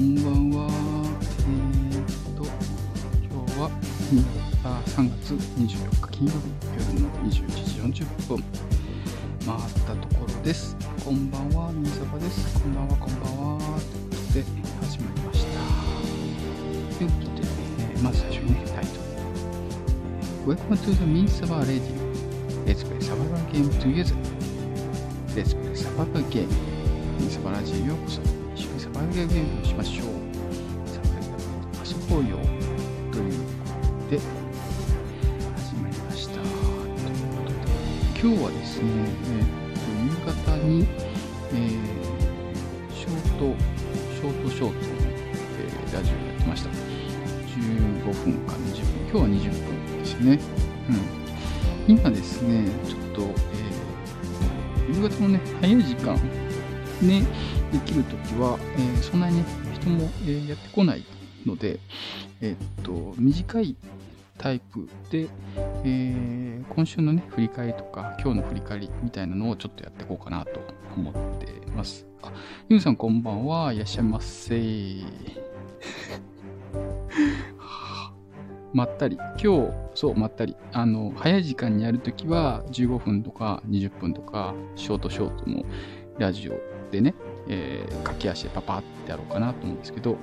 んばんは。えー、っと、今日はあ3月24日金曜日夜の21時40分回ったところです。こんばんは、みさばです。こんばんは、こんばんは。ということで始まりました。ということで、えーまず最初にね、タイトル。Welcome to the みさば Radio. Let's play survival game together. しましょう。サバイバルゲーム遊ぼうよ。ということで、始まりました。ということで、今日はですね、えーと夕方に、えーショート、ショートショートの、えーラジオをやってました。15分か20分。今日は20分ですね。うん。今ですね、ちょっと、えー夕方のね、早い時間ね、できるときは、えー、えやってこないので、えっと、短いタイプで、えー今週のね、振り返りとか、今日の振り返りみたいなのをちょっとやっていこうかなと思ってます。あ、ゆうさんこんばんは。いらっしゃいませ。まったり。今日、そう、まったり。あの、早い時間にやるときは、15分とか20分とか、ショートショートのラジオでね、えー駆け足でパパってやろうかなと思うんですけど、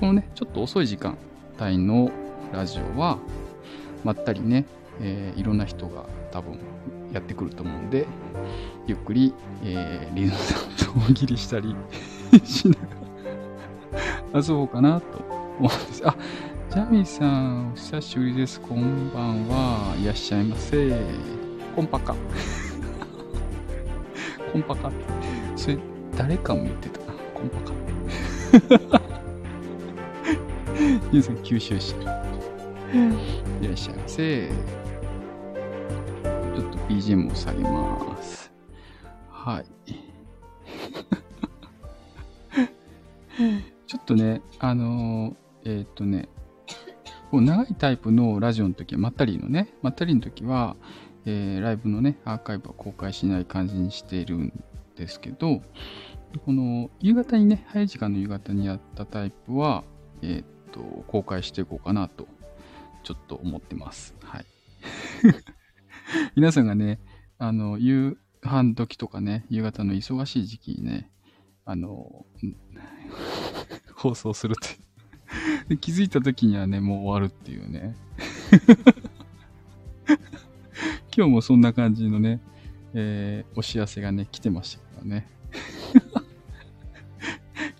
このね、ちょっと遅い時間帯のラジオは、まったりね、えーいろんな人が多分やってくると思うんで、ゆっくり、えーリズムさんと大喜利したり しながら遊ぼうかなと思うんです。あ、ジャミーさん、お久しぶりです。こんばんは。いらっしゃいませ。コンパカ。コンパカ。それ、誰かも言ってたな。コンパカって。皆さん、九州市。いらっしゃいませ。ちょっと BGM を下げます。はい。ちょっとね、あのーえーっとね、こう長いタイプのラジオの時は、まったりのね、まったりの時は、えーライブのね、アーカイブは公開しない感じにしているんですけど、この夕方にね、早い時間の夕方にやったタイプは、えーっと、公開していこうかなと、ちょっと思ってます。はい。皆さんがね、あの、夕飯時とかね、夕方の忙しい時期にね、あの、放送するって。気づいた時にはね、もう終わるっていうね。今日もそんな感じのね、えーお知らせがね、来てましたからね。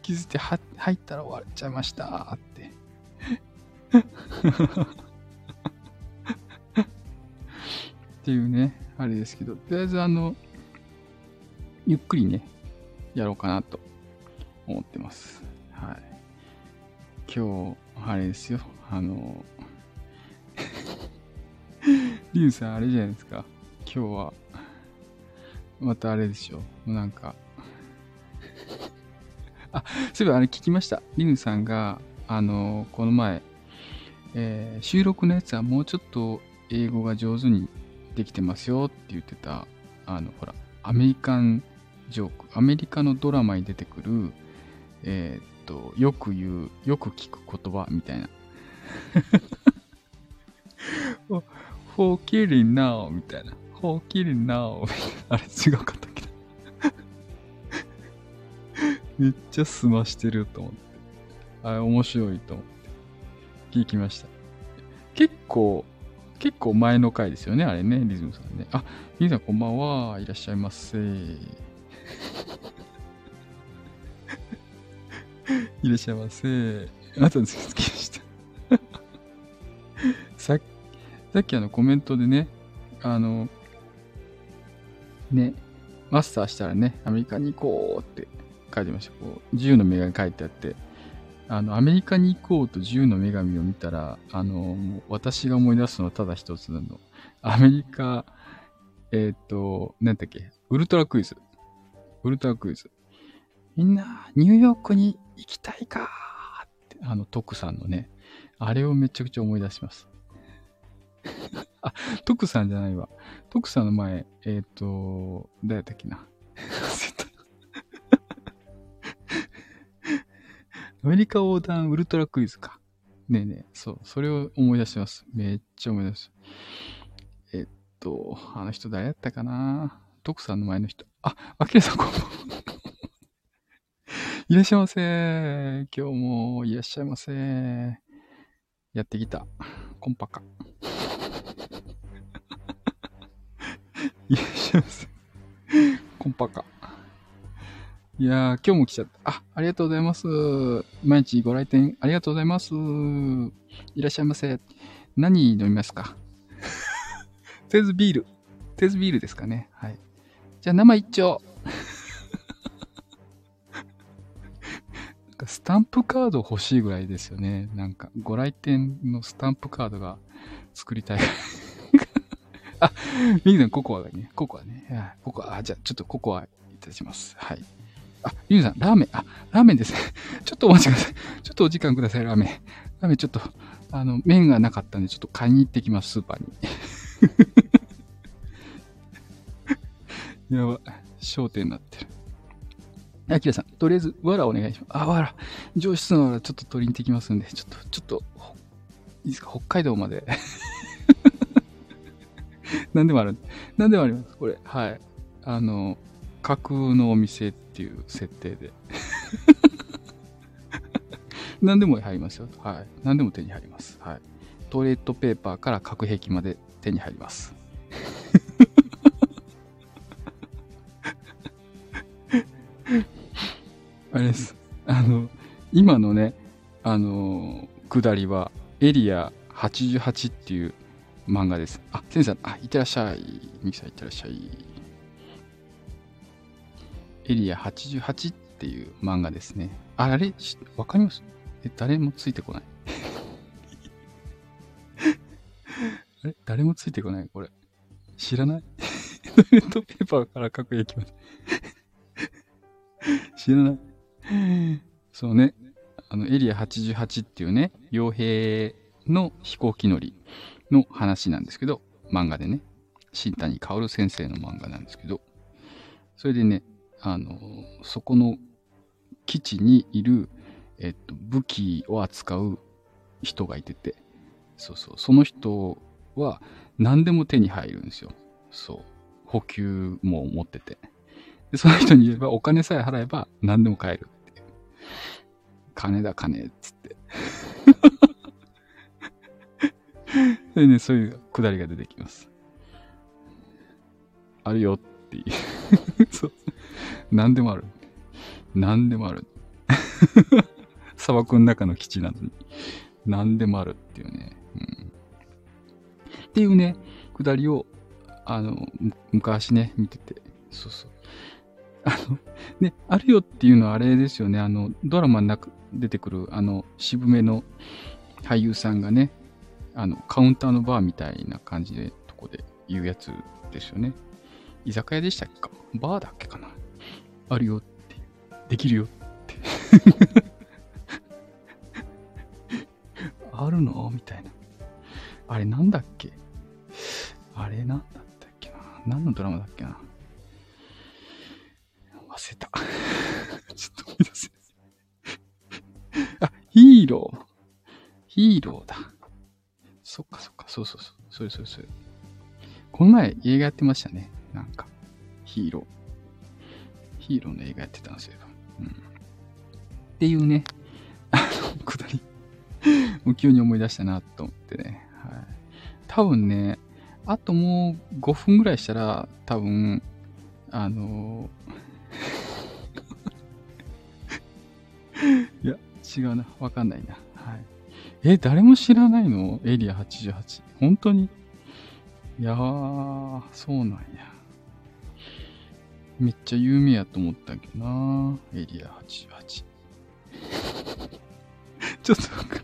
気づいては入ったら終わっちゃいましたって。っていうね、あれですけど、とりあえずあの、ゆっくりね、やろうかなと思ってます。はい。今日、あれですよ、あの、リュウさんあれじゃないですか、今日は、またあれでしょ、なんか、そういえばあれ聞きました？リュウさんが、あの、この前、えー収録のやつはもうちょっと英語が上手にできてますよって言ってた、あの、ほら、アメリカンジョーク、アメリカのドラマに出てくる、えーっと、よく言う、よく聞く言葉みたいな。for killing now みたいな。for killing now みたいな。あれ違うかめっちゃ済ましてると思って。あれ面白いと思って。聞きました。結構、結構前の回ですよね、あれね、リズムさんね。あ、皆さんこんばんは。いらっしゃいませ。いらっしゃいませ。あとでつきました。さっさっきあのコメントでね、あの、ね、マスターしたらね、アメリカに行こうって書いてました。こう、自由の女神書いてあって、あの、アメリカに行こうと自由の女神を見たら、あの、私が思い出すのはただ一つなの。アメリカ、えっ、と、なんだっけ、ウルトラクイズ。ウルトラクイズ。みんな、ニューヨークに行きたいかーって、あの、徳さんのね、あれをめちゃくちゃ思い出します。あ、徳さんじゃないわ。徳さんの前、えっ、と、誰だったっけな。アメリカ横断ウルトラクイズか。ねえねえ、そう、それを思い出してます。めっちゃ思い出す。えっと、あの人誰やったかな？徳さんの前の人。あ、あきらさんこんばんは。いらっしゃいませ。今日もいらっしゃいませ。やってきた。コンパか。いらっしゃいませ。コンパか。いやー、今日も来ちゃった。あ、ありがとうございます。毎日ご来店ありがとうございます。いらっしゃいませ。何飲みますか？とりあえずビール。とりあえずビールですかね。はい。じゃあ生一丁。スタンプカード欲しいぐらいですよね。なんか、ご来店のスタンプカードが作りたい。あ、ミギさん、ココアがね、ココアね。ココア、あ、じゃあ、ちょっとココアいたします。はい。あ、ミギさん、ラーメン、あ、ラーメンですね。ちょっとお待ちください。ちょっとお時間ください、ラーメン。ラーメンちょっと、あの、麺がなかったんで、ちょっと買いに行ってきます、スーパーに。やば、焦点になってる。あきらさん、とりあえず、わらお願いします。あ、わら。上質のわらちょっと取りに行ってきますんで、ちょっと、ちょっと、いいですか？北海道まで。何でもある。何でもあります。これ、はい。あの、架空のお店っていう設定で。何でも入りますよ。はい。何でも手に入ります。はい。トイレットペーパーから核兵器まで手に入ります。あれです。あの、今のね、あの、下りは、エリア88っていう漫画です。あ、先生、あ、いってらっしゃい。ミキさん、いってらっしゃい。エリア88っていう漫画ですね。あ、あれ、わかります？え、誰もついてこない。あれ？誰もついてこない？これ。知らない？トイレットペーパーから各駅まで 知らない？そうね。あの、エリア88っていうね、傭兵の飛行機乗りの話なんですけど、漫画でね、新谷薫先生の漫画なんですけど、それでね、あの、そこの基地にいる、えっと、武器を扱う人がいてて、そうそう、その人は何でも手に入るんですよ。そう。補給も持ってて。で、その人に言えばお金さえ払えば何でも買えるっていう。金だ金っつって。でね、そういうくだりが出てきます。あるよっていう そう。何でもある。何でもある。砂漠の中の基地なのに。何でもあるっていうね。うん、っていうね、くだりを、あの、昔ね、見てて。そうそう。あの、ね、あるよっていうのはあれですよね。あの、ドラマに出てくる、あの、渋めの俳優さんがね、あの、カウンターのバーみたいな感じで、とこで言うやつですよね。居酒屋でしたっけか？バーだっけかな？あるよって。できるよって。あるの？みたいな。あれなんだっけ？あれなんだったっけな？何のドラマだっけな？忘れた。ちょっと思い出せあ、ヒーロー。ヒーローだ。そっかそっか、そうそうそう。それそれそれ。この前映画やってましたね。なんか。ヒーロー。ヒーローの映画やってたんですよ。うん。っていうね、あの、くだり。もう急に思い出したなと思ってね。はい。多分ね、あともう5分ぐらいしたら、多分、あの いや、違うな。わかんないな。はい。え、誰も知らないの？エリア88。本当に？いやー、そうなんや。めっちゃ有名やと思ったけどなエリア88。ちょっとわか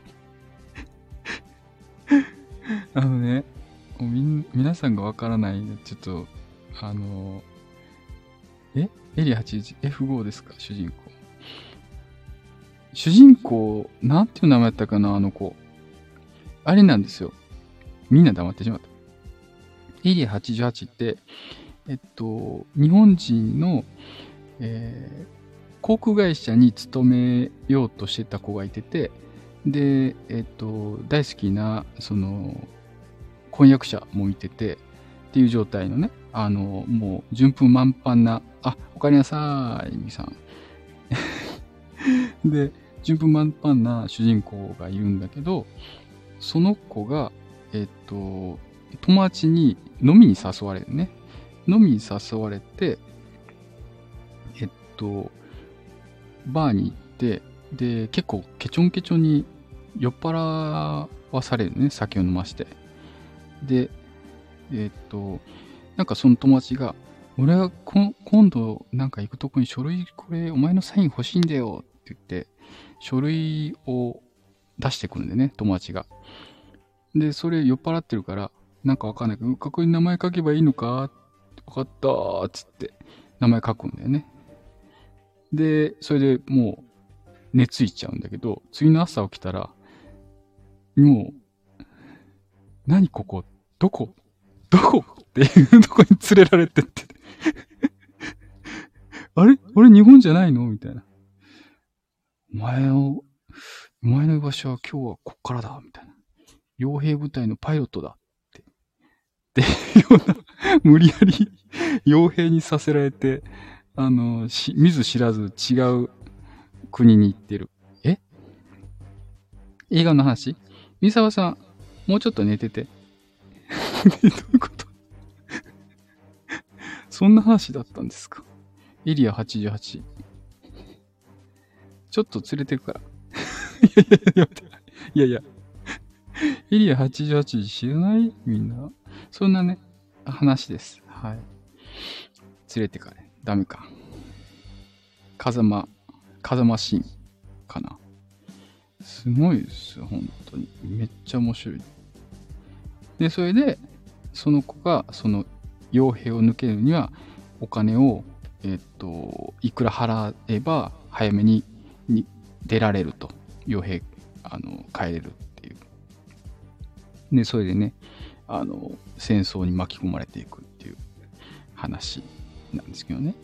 あのね、もうみ皆さんがわからない、ちょっと、あの、え？エリア 81F5 ですか？主人公。主人公、なんていう名前やったかな？あの子。あれなんですよ。みんな黙ってしまった。エリア88って、えっと、日本人の、えー、航空会社に勤めようとしてた子がいてて、で、えっと、大好きな、その、婚約者もいてて、っていう状態のね、あの、もう、順風満帆な、あ、おかえりなさい、みさん。で、順風満帆な主人公がいるんだけど、その子が、えっと、友達に飲みに誘われるね。飲みに誘われて、えっと、バーに行って、で、結構ケチョンケチョンに酔っ払わされるね、酒を飲まして。で、えっと、なんかその友達が、俺は今度なんか行くとこに書類これお前のサイン欲しいんだよって言って、書類を出してくるんでね、友達が。で、それ酔っ払ってるから、なんかわかんないけど、ここに名前書けばいいのかわかったーっつって、名前書くんだよね。で、それでもう、寝ついちゃうんだけど、次の朝起きたら、もう、何ここどこどこ？っていうとこに連れられてって あれ？俺日本じゃないの？みたいな。お前を、お前の居場所は今日はこっからだみたいな。傭兵部隊のパイロットだって。っていうような、無理やり傭兵にさせられて、あの、見ず知らず違う国に行ってる。え？映画の話？三沢さん、もうちょっと寝てて。どういうこと？そんな話だったんですか？エリア88。ちょっと連れてくから。いやいやいや、いやいや。エリア88知らない？みんな。そんなね、話です。はい。連れてかね。ダメか。風間、風間シーンかな。すごいですよ、本当に。めっちゃ面白い。で、それで、その子が、その傭兵を抜けるには、お金を、えっと、いくら払えば、早めにに出られると。傭兵、あの、帰れるっていう。で、それでね、あの、戦争に巻き込まれていくっていう話なんですけどね。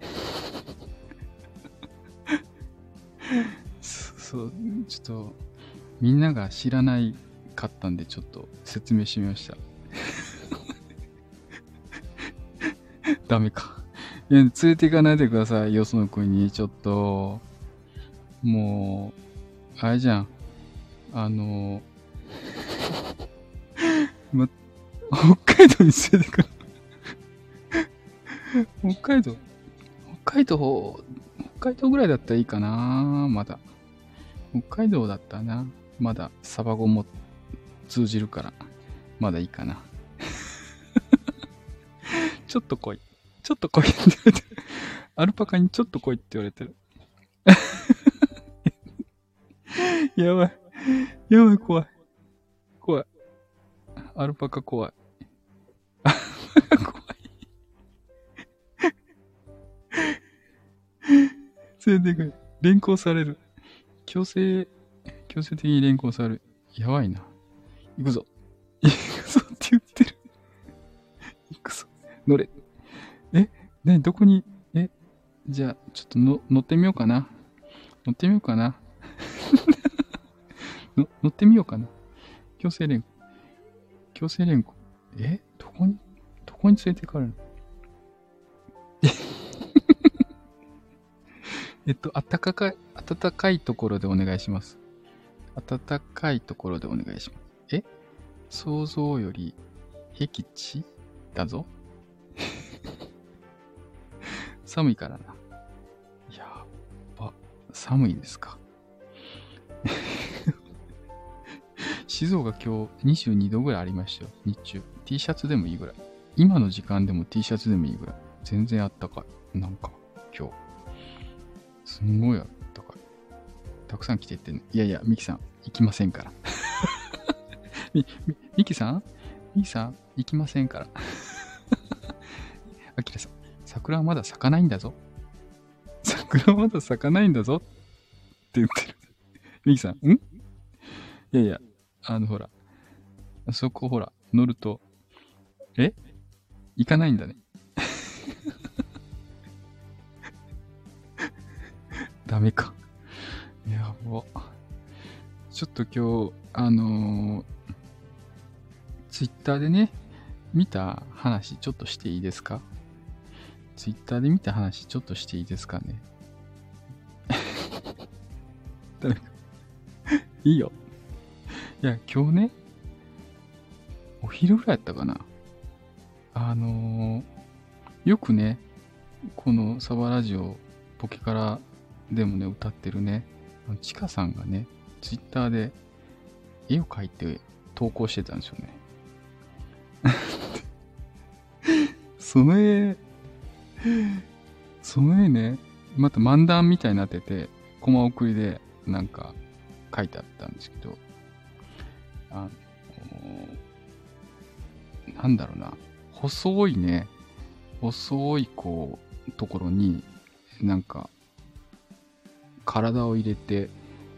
そう、ちょっと、みんなが知らないかったんで、ちょっと説明してみました。ダメか。いや、連れて行かないでください、よその国に。ちょっと、もう、あれじゃん。あの、ま、北海道に連れてくる。北海道、北海道、北海道ぐらいだったらいいかなまだ。北海道だったな。まだサバ語も通じるから、まだいいかな。ちょっと来い。ちょっと来いって言われてる。アルパカにちょっと来いって言われてる。やばい。やば、い。怖い。アルパカ怖い。アルパカ怖い。連れてくる。連行される。強制、強制的に連行される。やばいな。行くぞ。行くぞって言ってる。行くぞ。乗れ。え？ねどこに、え？じゃあ、ちょっとの乗ってみようかな。乗ってみようかな。の乗ってみようかな。強制連行。強制連行。え？どこに、どこに連れてかれるの？えっと、暖かい、暖かいところでお願いします。暖かいところでお願いします。え？想像より、僻地だぞ？寒いからな。やば、寒いですか？静岡今日22度ぐらいありましたよ。日中。T シャツでもいいぐらい。今の時間でも T シャツでもいいぐらい。全然あったかい。なんか、今日。すんごいあったかい。たくさん来てってね。いやいや、ミキさん、行きませんから。み、み、ミキさん？ミキさん、行きませんから。あきらさん、桜はまだ咲かないんだぞ。桜はまだ咲かないんだぞって言ってる。ミキさん、ん？いやいや、あの、ほら、そこほら、乗ると、え？行かないんだね。ダメか。やば。ちょっと今日、あのー、ツイッターでね、見た話ちょっとしていいですか？ツイッターで見た話ちょっとしていいですかね？いいよ。いや、今日ね、お昼ぐらいやったかな。あのー、よくね、このサバラジオ、ポケカラでもね、歌ってるね、ちかさんがね、ツイッターで絵を描いて投稿してたんですよね。その絵、その絵ね、また漫談みたいになってて、コマ送りでなんか書いてあったんですけど、あの、なんだろうな、細いね、細いこう、ところに、なんか、体を入れて、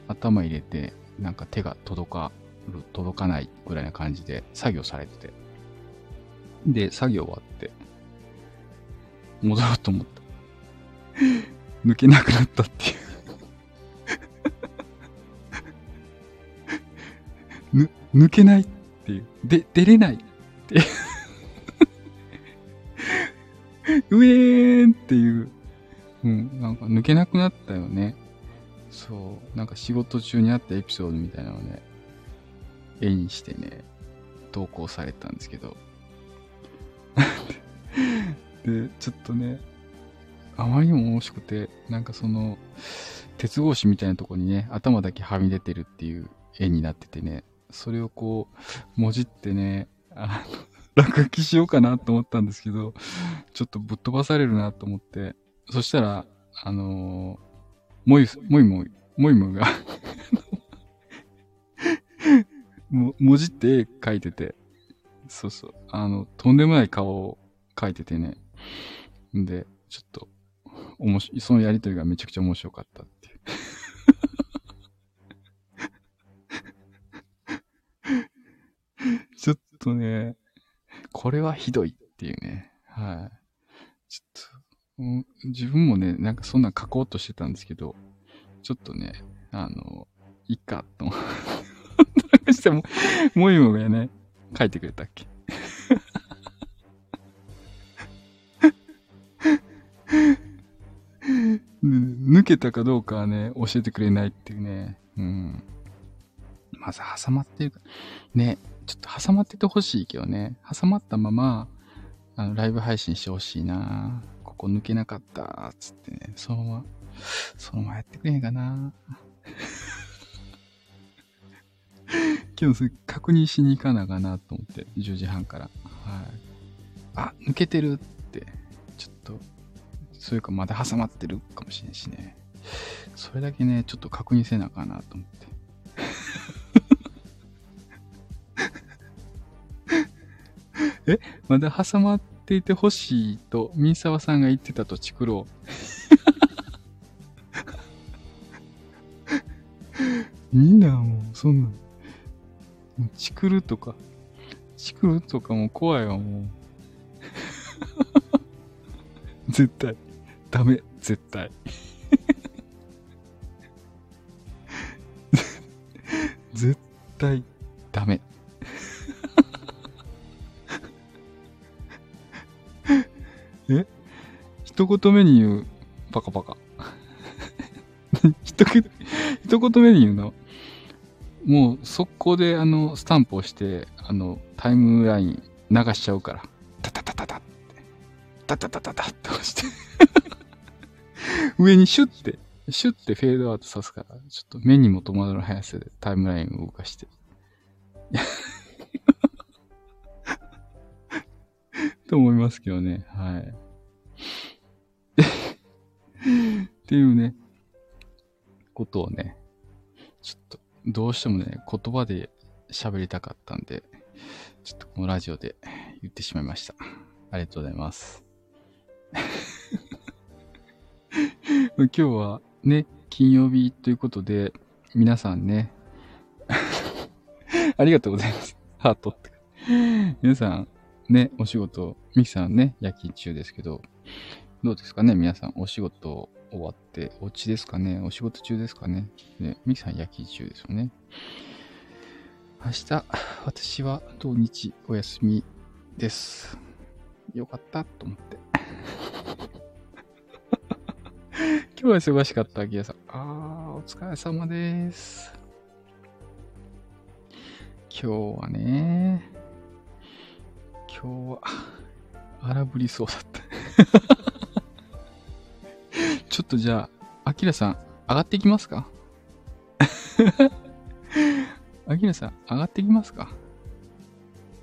頭入れて、なんか手が届かる、届かないぐらいな感じで作業されてて。で、作業終わって、戻ろうと思った。抜けなくなったっていう抜けないっていう。で、出れないっていう うえーんっていう。うん、なんか抜けなくなったよね。そう。なんか仕事中にあったエピソードみたいなのをね、絵にしてね、投稿されたんですけど。で、ちょっとね、あまりにも面白くて、なんかその、鉄格子みたいなとこにね、頭だけはみ出てるっていう絵になっててね、それをこう、もじってね、あの、落書きしようかなと思ったんですけど、ちょっとぶっ飛ばされるなと思って、そしたら、あのー、もい、もいもい、もいもがも、文字って絵描いてて、そうそう、あの、とんでもない顔を描いててね。んで、ちょっと、おもし、そのやりとりがめちゃくちゃ面白かったっていうちょっとね、これはひどいっていうね。はい。ちょっと、自分もね、なんかそんなん書こうとしてたんですけど、ちょっとね、あの、いいかと思ってしても、もいもがね、書いてくれたっけ抜けたかどうかはね、教えてくれないっていうね。うん。まず挟まってるか。ね、ちょっと挟まっててほしいけどね。挟まったまま、あの、ライブ配信してほしいな。ここ抜けなかったっ、つってね。そのまま、そのままやってくれへんかな。今日それ確認しに行かなかなと思って、10時半から。はい。あ、抜けてるって、ちょっと、そういうかまだ挟まってるかもしれんしね。それだけね、ちょっと確認せなあかなと思って。えまだ挟まっていてほしいと、三沢さんが言ってたとチクロう。いいな、もう、そんな。チクるとか、チクるとかも怖いわ、もう。絶対。ダメ、絶対。絶対ダメ。一言目に言う、パカパカ。一言、一言目に言うのもう速攻であの、スタンプをして、あの、タイムライン流しちゃうから。タタタタタって。タタタタタって押して上にシュッて、シュッてフェードアウトさすから、ちょっと目にも止まる速さでタイムラインを動かして。と思いますけどね。はい。っていうね、ことをね、ちょっと、どうしてもね、言葉で喋りたかったんで、ちょっとこのラジオで言ってしまいました。ありがとうございます。今日はね、金曜日ということで、皆さんね、ありがとうございます。ハート。皆さん、ね、お仕事、ミキさんね、夜勤中ですけど、どうですかね皆さん、お仕事終わって、お家ですかねお仕事中ですかねね、ミキさん夜勤中ですよね。明日、私は土日お休みです。よかったと思って。今日は忙しかった、ギアさん。あー、お疲れ様です。今日はね、今日は、荒ぶりそうだった。とじゃあ、アキラさん、上がっていきますか？アキラさん、上がっていきますか？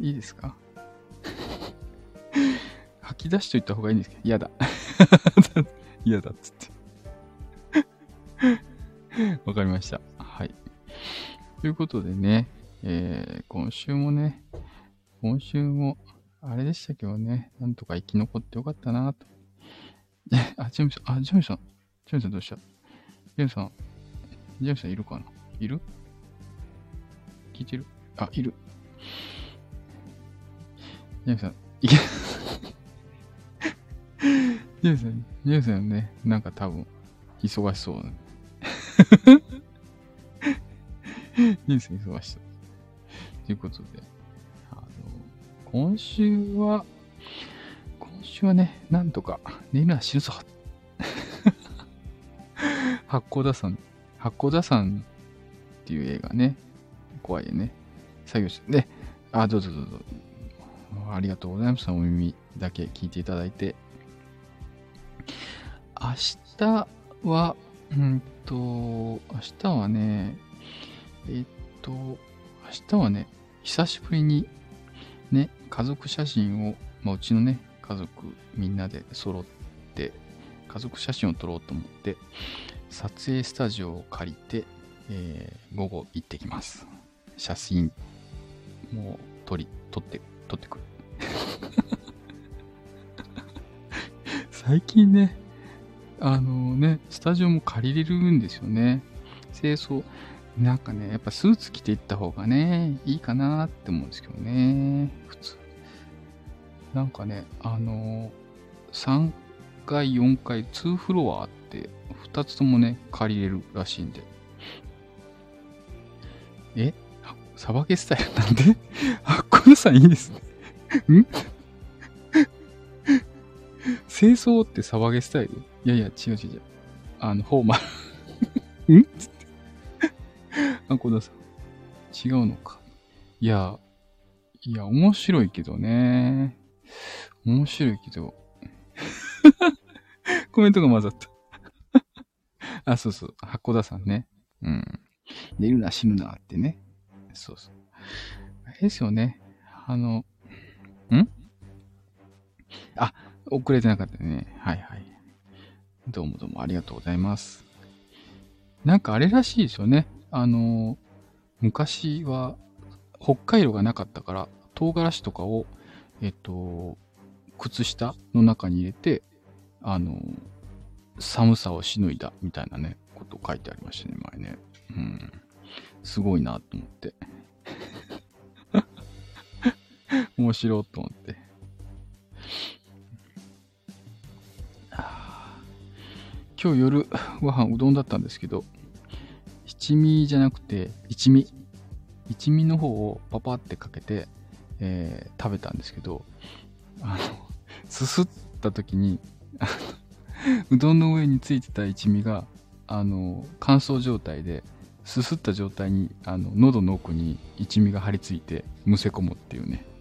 いいですか？吐き出しといた方がいいんですけど、嫌だ。嫌だっつって。わかりました。はい。ということでね、えー、今週もね、今週も、あれでしたけどね、なんとか生き残ってよかったなと。あ、ジェミさん、あ、ジェミさん、ジェミさんどうした？ジェミさん、ジェミさんいるかな？いる？聞いてる？あ、いる。ジェミさん、いけ、ジェミさん、ジェミさんね、なんか多分、忙しそう、ね。ジェミさん忙しそう。ということで、あの、今週は、今週はね、なんとか、寝るのは死ぬぞ。八甲田山、八甲田山っていう映画ね、怖いよね、作業して、で、あ、どうぞどうぞ。ありがとうございます。お耳だけ聞いていただいて。明日は、うんと、明日はね、えっと、明日はね、久しぶりにね、家族写真を、まあ、うちのね、家族みんなで揃って、家族写真を撮ろうと思って、撮影スタジオを借りて、えー、午後行ってきます。写真もう撮り、撮って、撮ってくる。最近ね、あのね、スタジオも借りれるんですよね。清掃。なんかね、やっぱスーツ着ていった方がね、いいかなって思うんですけどね。普通。なんかね、あの3階、4階、2フロアあっ、2つともね、借りれるらしいんで。え？サバゲスタイルなんで？あ、このさんいいですね。ん？清掃ってサバゲスタイル？いやいや、違う違う違う。あの、フォーマル。ん？つって。あ、小田さん。違うのか。いや、いや、面白いけどね。面白いけど。コメントが混ざった。あ、そうそう。箱田さんね。うん。寝るな、死ぬなってね。そうそう。あれですよね。あの、ん？あ、遅れてなかったね。はいはい。どうもどうもありがとうございます。なんかあれらしいですよね。あの、昔は北海道がなかったから、唐辛子とかを、えっと、靴下の中に入れて、あの、寒さをしのいだみたいなね、こと書いてありましたね、前ね。うん。すごいなと思って。面白いと思って。今日夜ご飯うどんだったんですけど、七味じゃなくて一味。一味の方をパパってかけて、えー、食べたんですけど、あの、すすった時に、うどんの上についてた一味が、あの、乾燥状態で、すすった状態に、あの、喉の奥に一味が張り付いて、むせ込むっていうね。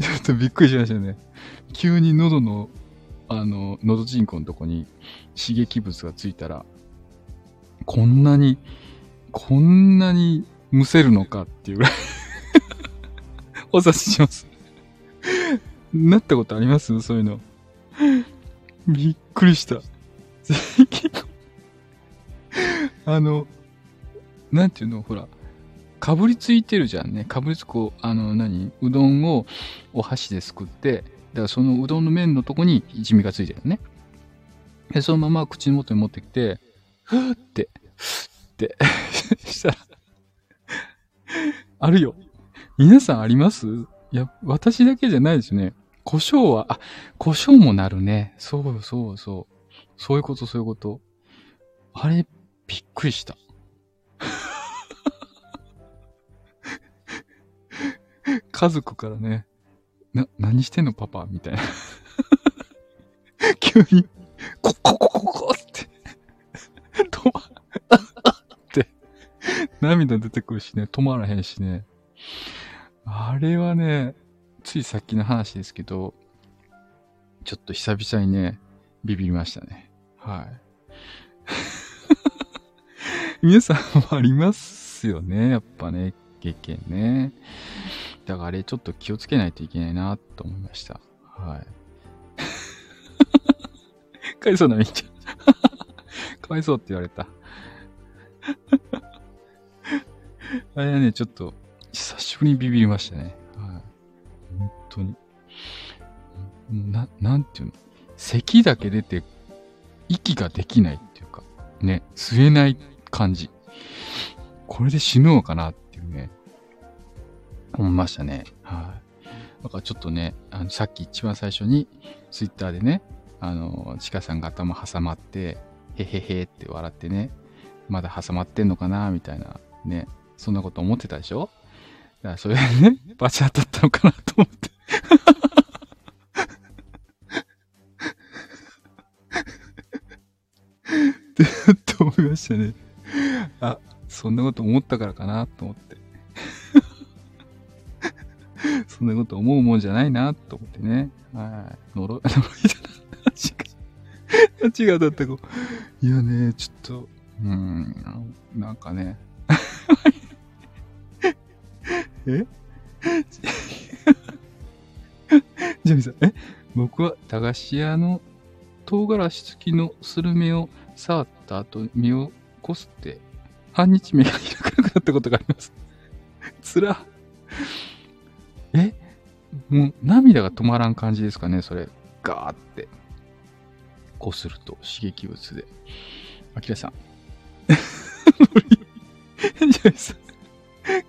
ちょっとびっくりしましたね。急に喉の、あの、喉人口のとこに刺激物がついたら、こんなに、こんなにむせるのかっていうぐらい お察しします。なったことあります？そういうの。びっくりした。あの、なんていうの？ほら、かぶりついてるじゃんね。かぶりつこう、あの、何？うどんをお箸ですくって、だからそのうどんの麺のとこに一味がついてるね。で、そのまま口元に持ってきて、ふーって、ふーって したらあるよ。皆さんあります？いや、私だけじゃないですね。胡椒は、あ、胡椒もなるね。そうそうそう。そういうこと、そういうこと。あれ、びっくりした。家族からね、な、何してんのパパ？みたいな。急に、こ、こ、こ、こ、こって、止ま、って、涙出てくるしね、止まらへんしね。あれはね、ついさっきの話ですけど、ちょっと久々にね、ビビりましたね。はい。皆さんもありますよね。やっぱね、経験ね。だからあれちょっと気をつけないといけないなと思いました。はい。かわいそうなみっちゃん。かわいそうって言われた。あれはね、ちょっと、久しぶりにビビりましたね。当に。な、なんていうの？咳だけ出て、息ができないっていうか、ね、吸えない感じ。これで死ぬのかなっていうね、思いましたね。はい。だからちょっとね、あのさっき一番最初に、ツイッターでね、あの、チカさんが頭挟まって、へへへって笑ってね、まだ挟まってんのかなみたいな、ね、そんなこと思ってたでしょ？だからそれでね、バチ当たったのかなと思って。って思いましたね。あ、そんなこと思ったからかなと思って。そんなこと思うもんじゃないなと思ってね。はい。呪い、呪いじゃない。違う。違うだったこいやね、ちょっと、うん、なんかね。え？ジャミさん、え僕は駄菓子屋の唐辛子付きのスルメを触った後、身をこすって、半日目が開かなくなったことがあります。つら。え？もう涙が止まらん感じですかね、それ。ガーって。こすると刺激物で。あきらさん。ジャミさん。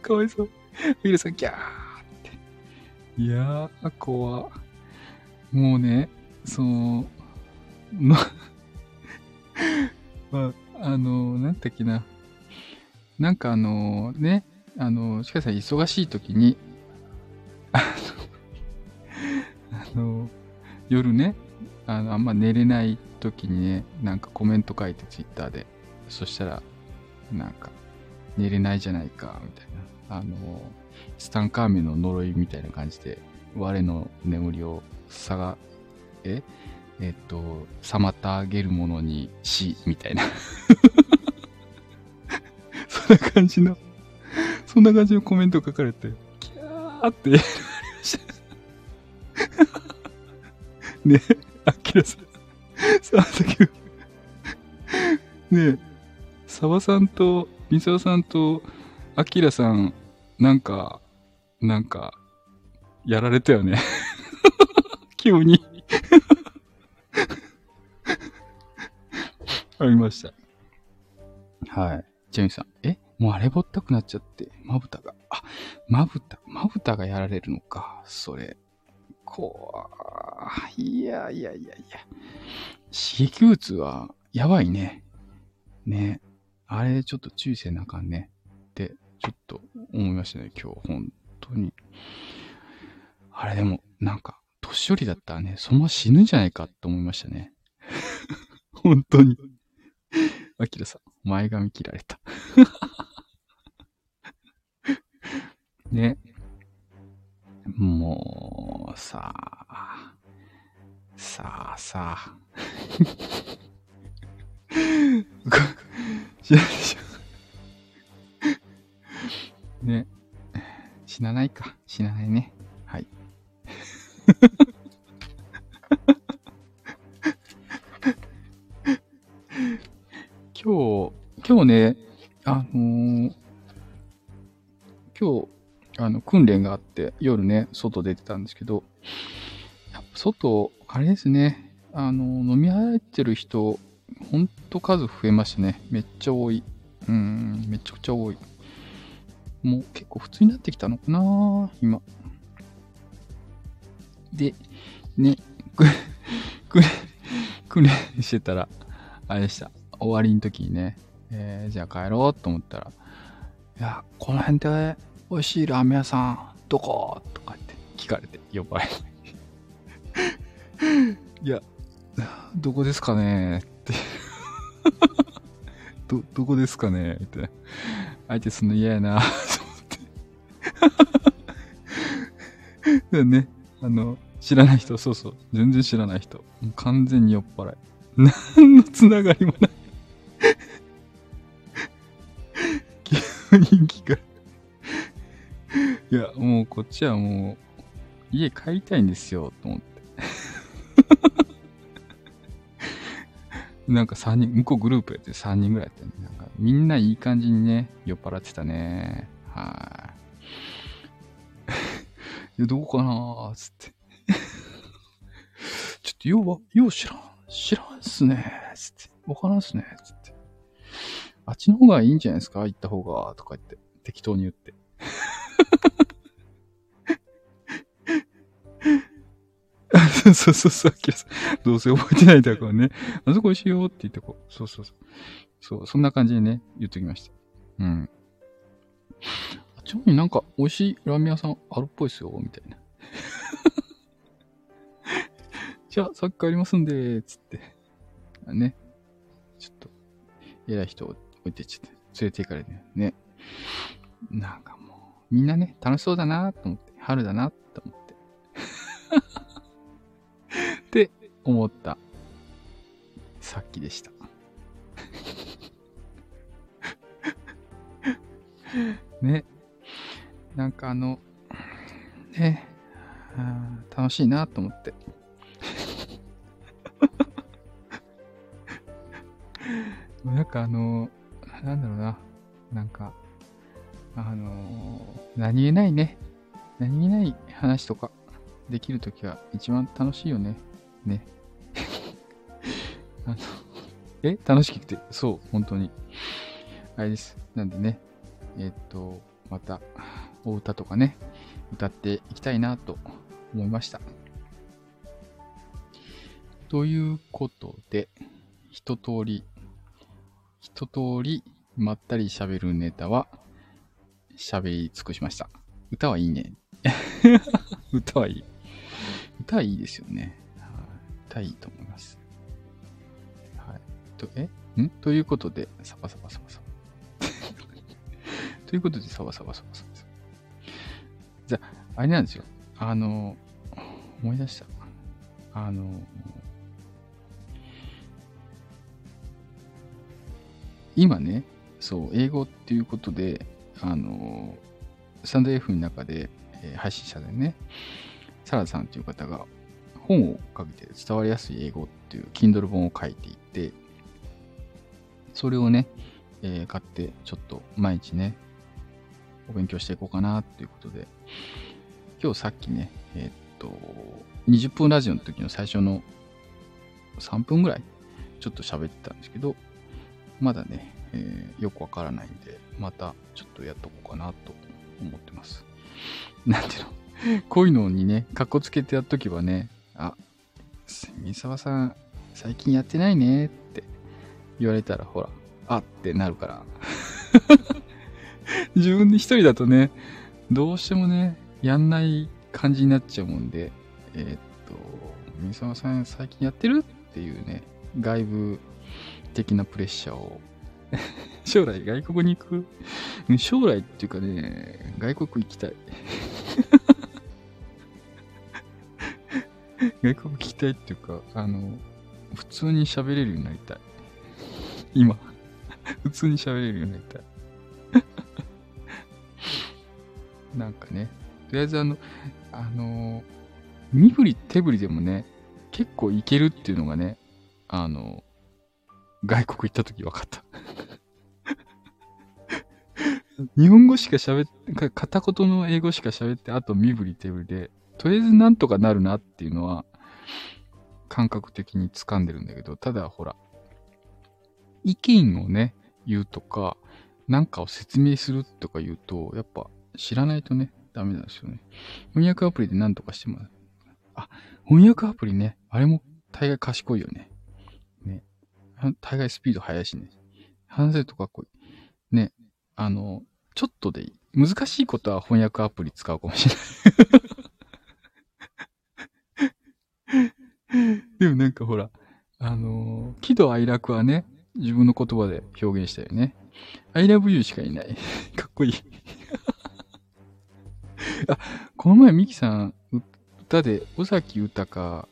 かわいそう。あきらさん、ギャーって。いやー、怖もうね、その、の まあ、あの、なんだっけな。なんかあの、ね、あの、しかし忙しい時に、あの、あの夜ね、あの、あんま寝れない時にね、なんかコメント書いてツイッターで、そしたら、なんか、寝れないじゃないか、みたいな。あの、スタンカーメンの呪いみたいな感じで、我の眠りを探、え？えっと、妨げるものにし、みたいな。そんな感じの、そんな感じのコメント書かれて、キャーって。ねえ、あきらさん。さあ、だけど、ねえ、沢さんと、みさおさんと、あきらさん、なんか、なんか、やられたよね。急にありました。はい。ジェミさん。え？もうあれぼったくなっちゃって、まぶたが。あ、まぶた、まぶたがやられるのか。それ。こう、いやいやいやいや。刺激物は、やばいね。ね。あれ、ちょっと注意せなあかんね。って、ちょっと思いましたね、今日。本当に。あれでも、なんか、年寄りだったらね、そのまま死ぬんじゃないかと思いましたね。本当に。アキラさん、前髪切られた。ね。もう、さあ、さあさあ。ね。死なないか。死なないね。今日、今日ね、あのー、今日、あの、訓練があって、夜ね、外出てたんですけど、やっぱ外、あれですね、あの、飲み歩いてる人、ほんと数増えましたね。めっちゃ多い。うん、めちゃくちゃ多い。もう結構普通になってきたのかな今。で、ね、く、くれ、くれしてたら、あれでした。終わりの時にね、えー、じゃあ帰ろうと思ったら、いや、この辺で美味しいラーメン屋さん、どこ？とかって聞かれて、呼ばれいや、どこですかね？って ど、どこですかね？みたいな。相手すんの嫌やなと思って。ね、あの、知らない人、そうそう、全然知らない人。もう完全に酔っ払い。何のつながりもない。急に聞かれいや、もうこっちはもう、家帰りたいんですよ、と思って。なんか3人、向こうグループやって3人ぐらいやって、ね、なんかみんないい感じにね、酔っ払ってたね。はい。いや、どうかなーつって。ちょっと、ようは、よう知らん、知らんっすねーつって。わからんっすねーつって。あっちの方がいいんじゃないですか行った方が、とか言って。適当に言って。そうそうそう、どうせ覚えてないだからね。あそこ美味しいよって言ってこう。そうそうそう。そう、そんな感じでね、言っときました。うん。あっちになんか美味しいラーメン屋さんあるっぽいっすよ、みたいな。じゃあ、さっき帰りますんで、つって。ね。ちょっと、偉い人を置いてっちゃって、連れて行かれてね。なんかもう、みんなね、楽しそうだなと思って、春だなと思って。って思ったさっきでした。ね。なんかあの、ね、楽しいなと思って。なんかあの、なんだろうな。なんか、あの、何気ないね。何気ない話とかできるときは一番楽しいよね。ね。あの、え？楽しくて、そう、本当に。あれです。なんでね、えー、っと、また、お歌とかね、歌っていきたいなと思いました。ということで、一通り、一通りまったり喋るネタは喋り尽くしました。歌はいいね。歌はいい。歌はいいですよね。たいと思います。はい。と、え？ん？ということで、サバサバサバサバ。ということで、サバサバサバサバ。じゃあ、あれなんですよ。あの、思い出した。あの、今ね、そう、英語っていうことで、あの、スタンド F の中で、えー、配信者でね、サラさんという方が本をかけて伝わりやすい英語っていう Kindle 本を書いていて、それをね、えー、買ってちょっと毎日ね、お勉強していこうかなっていうことで、今日さっきね、えー、っと、20分ラジオの時の最初の3分ぐらいちょっと喋ってたんですけど、まだね、えー、よくわからないんで、またちょっとやっとこうかなと思ってます。なんていうの？こういうのにね、かっこつけてやっとけばね、あ、三沢さん、最近やってないねって言われたら、ほら、あってなるから。自分で一人だとね、どうしてもね、やんない感じになっちゃうもんで、えー、っと、三沢さん最近やってるっていうね、外部的なプレッシャーを 将来外国に行く？将来っていうかね、外国行きたい 外国聞きたいっていうか、あの、普通に喋れるようになりたい。今。普通に喋れるようになりたい。なんかね、とりあえずあの、あの、身振り手振りでもね、結構いけるっていうのがね、あの、外国行った時分かった。日本語しか喋って、片言の英語しか喋って、あと身振り手振りで、とりあえずなんとかなるなっていうのは、感覚的に掴んでるんだけど、ただほら、意見をね、言うとか、なんかを説明するとか言うと、やっぱ知らないとね、ダメなんですよね。翻訳アプリで何とかしてもらうあ、翻訳アプリね。あれも大概賢いよね。ね。大概スピード速いしね。話せるとかっこいい。ね。あの、ちょっとでいい。難しいことは翻訳アプリ使うかもしれない でもなんかほら、あの喜怒哀楽はね、自分の言葉で表現したよね。I love you しかいない。かっこいい あ、この前ミキさん、歌で尾崎豊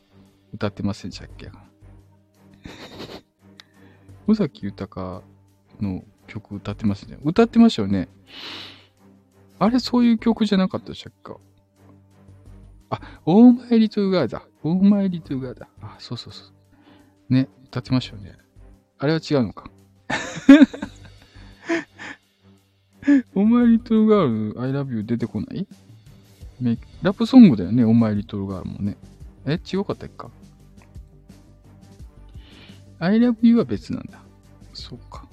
歌ってませんでしたっけ？尾崎豊の曲歌ってますね。歌ってましたよね。あれ、そういう曲じゃなかったでしたっけ？あ、オーマイリトゥーガーだ。オーマイリトゥーガーだ。あ、そうそうそう。ね、歌ってましたよね。あれは違うのか。オーマイリトゥーガール、I love you 出てこない？ラップソングだよね、オーマイリトルガールもね。え、違かったっけか ?I love you は別なんだ。そうか。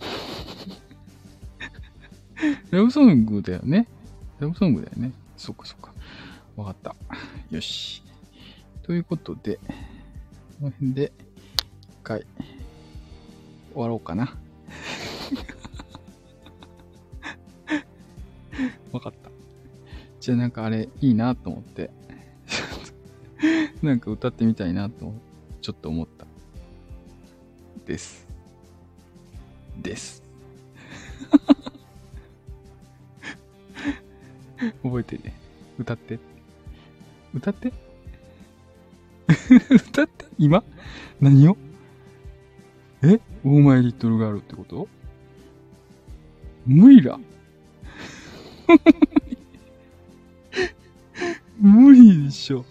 ラブソングだよね。ラブソングだよね。そっかそっか。わかった。よし。ということで、この辺で、一回、終わろうかな。わかった。じゃなんかあれいいなと思って、なんか歌ってみたいなと、ちょっと思った。です。です。覚えてね。歌って。歌って？歌って？今？何を？え？オーマイリットルガールってこと？無理だ。しょ。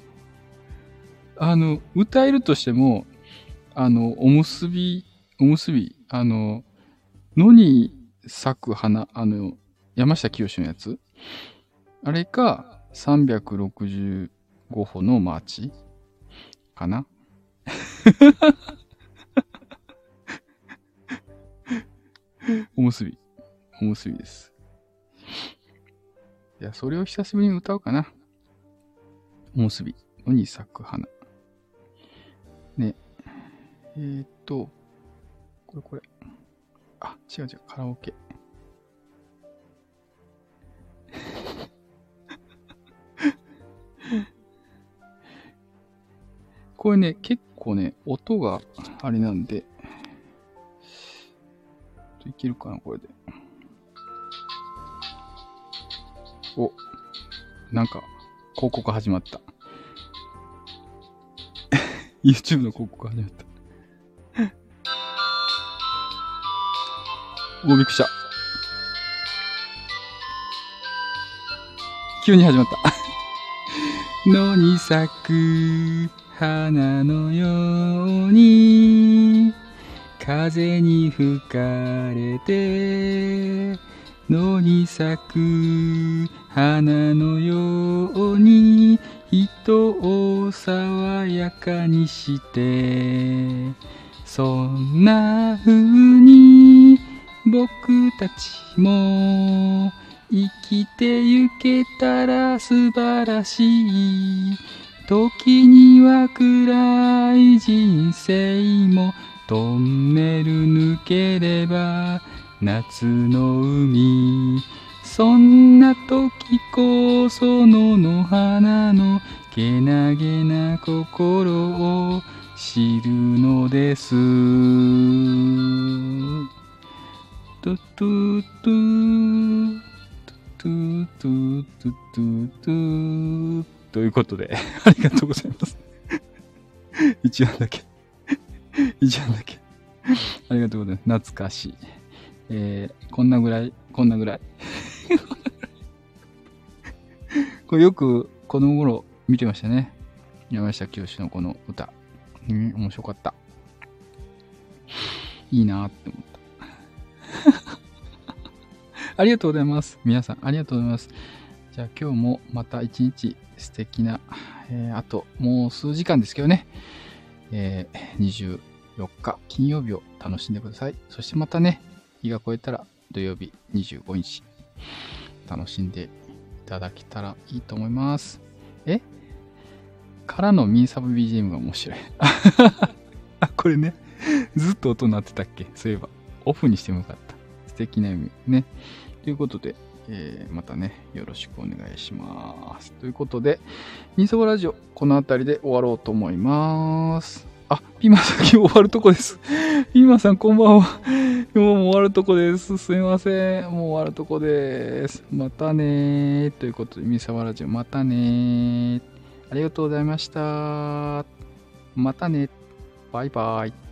あの、歌えるとしても、あの、おむすび、おむすび、あの、野に咲く花、あの、山下清のやつあれか、365歩のマーチかな？おむすび。おむすびです。いや、それを久しぶりに歌おうかな。おむすびのに咲く花。ね。えー、っと、これこれ。あ、違う違う、カラオケ。これね、結構ね、音があれなんで、いけるかな、これで。お、なんか、広告始まった。YouTube の広告始まった。お、びっくりした。急に始まった。野に咲く花のように風に吹かれて野に咲く花のように人を爽やかにしてそんな風に僕たちも生きてゆけたら素晴らしい時には暗い人生もトンネル抜ければ夏の海そんな時こそ野の花のけなげな心を知るのです。トゥトゥトゥトゥトゥトゥトゥトゥ。ということで ありがとうございます。一番だけ。一番だけ。ありがとうございます。懐かしい。えー、こんなぐらい、こんなぐらい。これよくこの頃見てましたね。山下清のこの歌。うん、面白かった。いいなって思った。ありがとうございます。皆さん、ありがとうございます。じゃあ今日もまた一日素敵な、えー、あともう数時間ですけどね、えー、24日金曜日を楽しんでください。そしてまたね、日が超えたら土曜日25日楽しんでいただけたらいいと思います。え？からのミンサブ BGM が面白い。あ、これね、ずっと音鳴ってたっけ？そういえば。オフにしてもよかった。素敵な夢。ね。ということで、えー、またね、よろしくお願いします。ということで、ミンサブラジオ、この辺りで終わろうと思います。あ、ピーマンさん今日終わるとこです。ピーマンさんこんばんは。今日も終わるとこです。すいません。もう終わるとこです。またねということで、ミサワラジオ、またねありがとうございました。またね。バイバイ。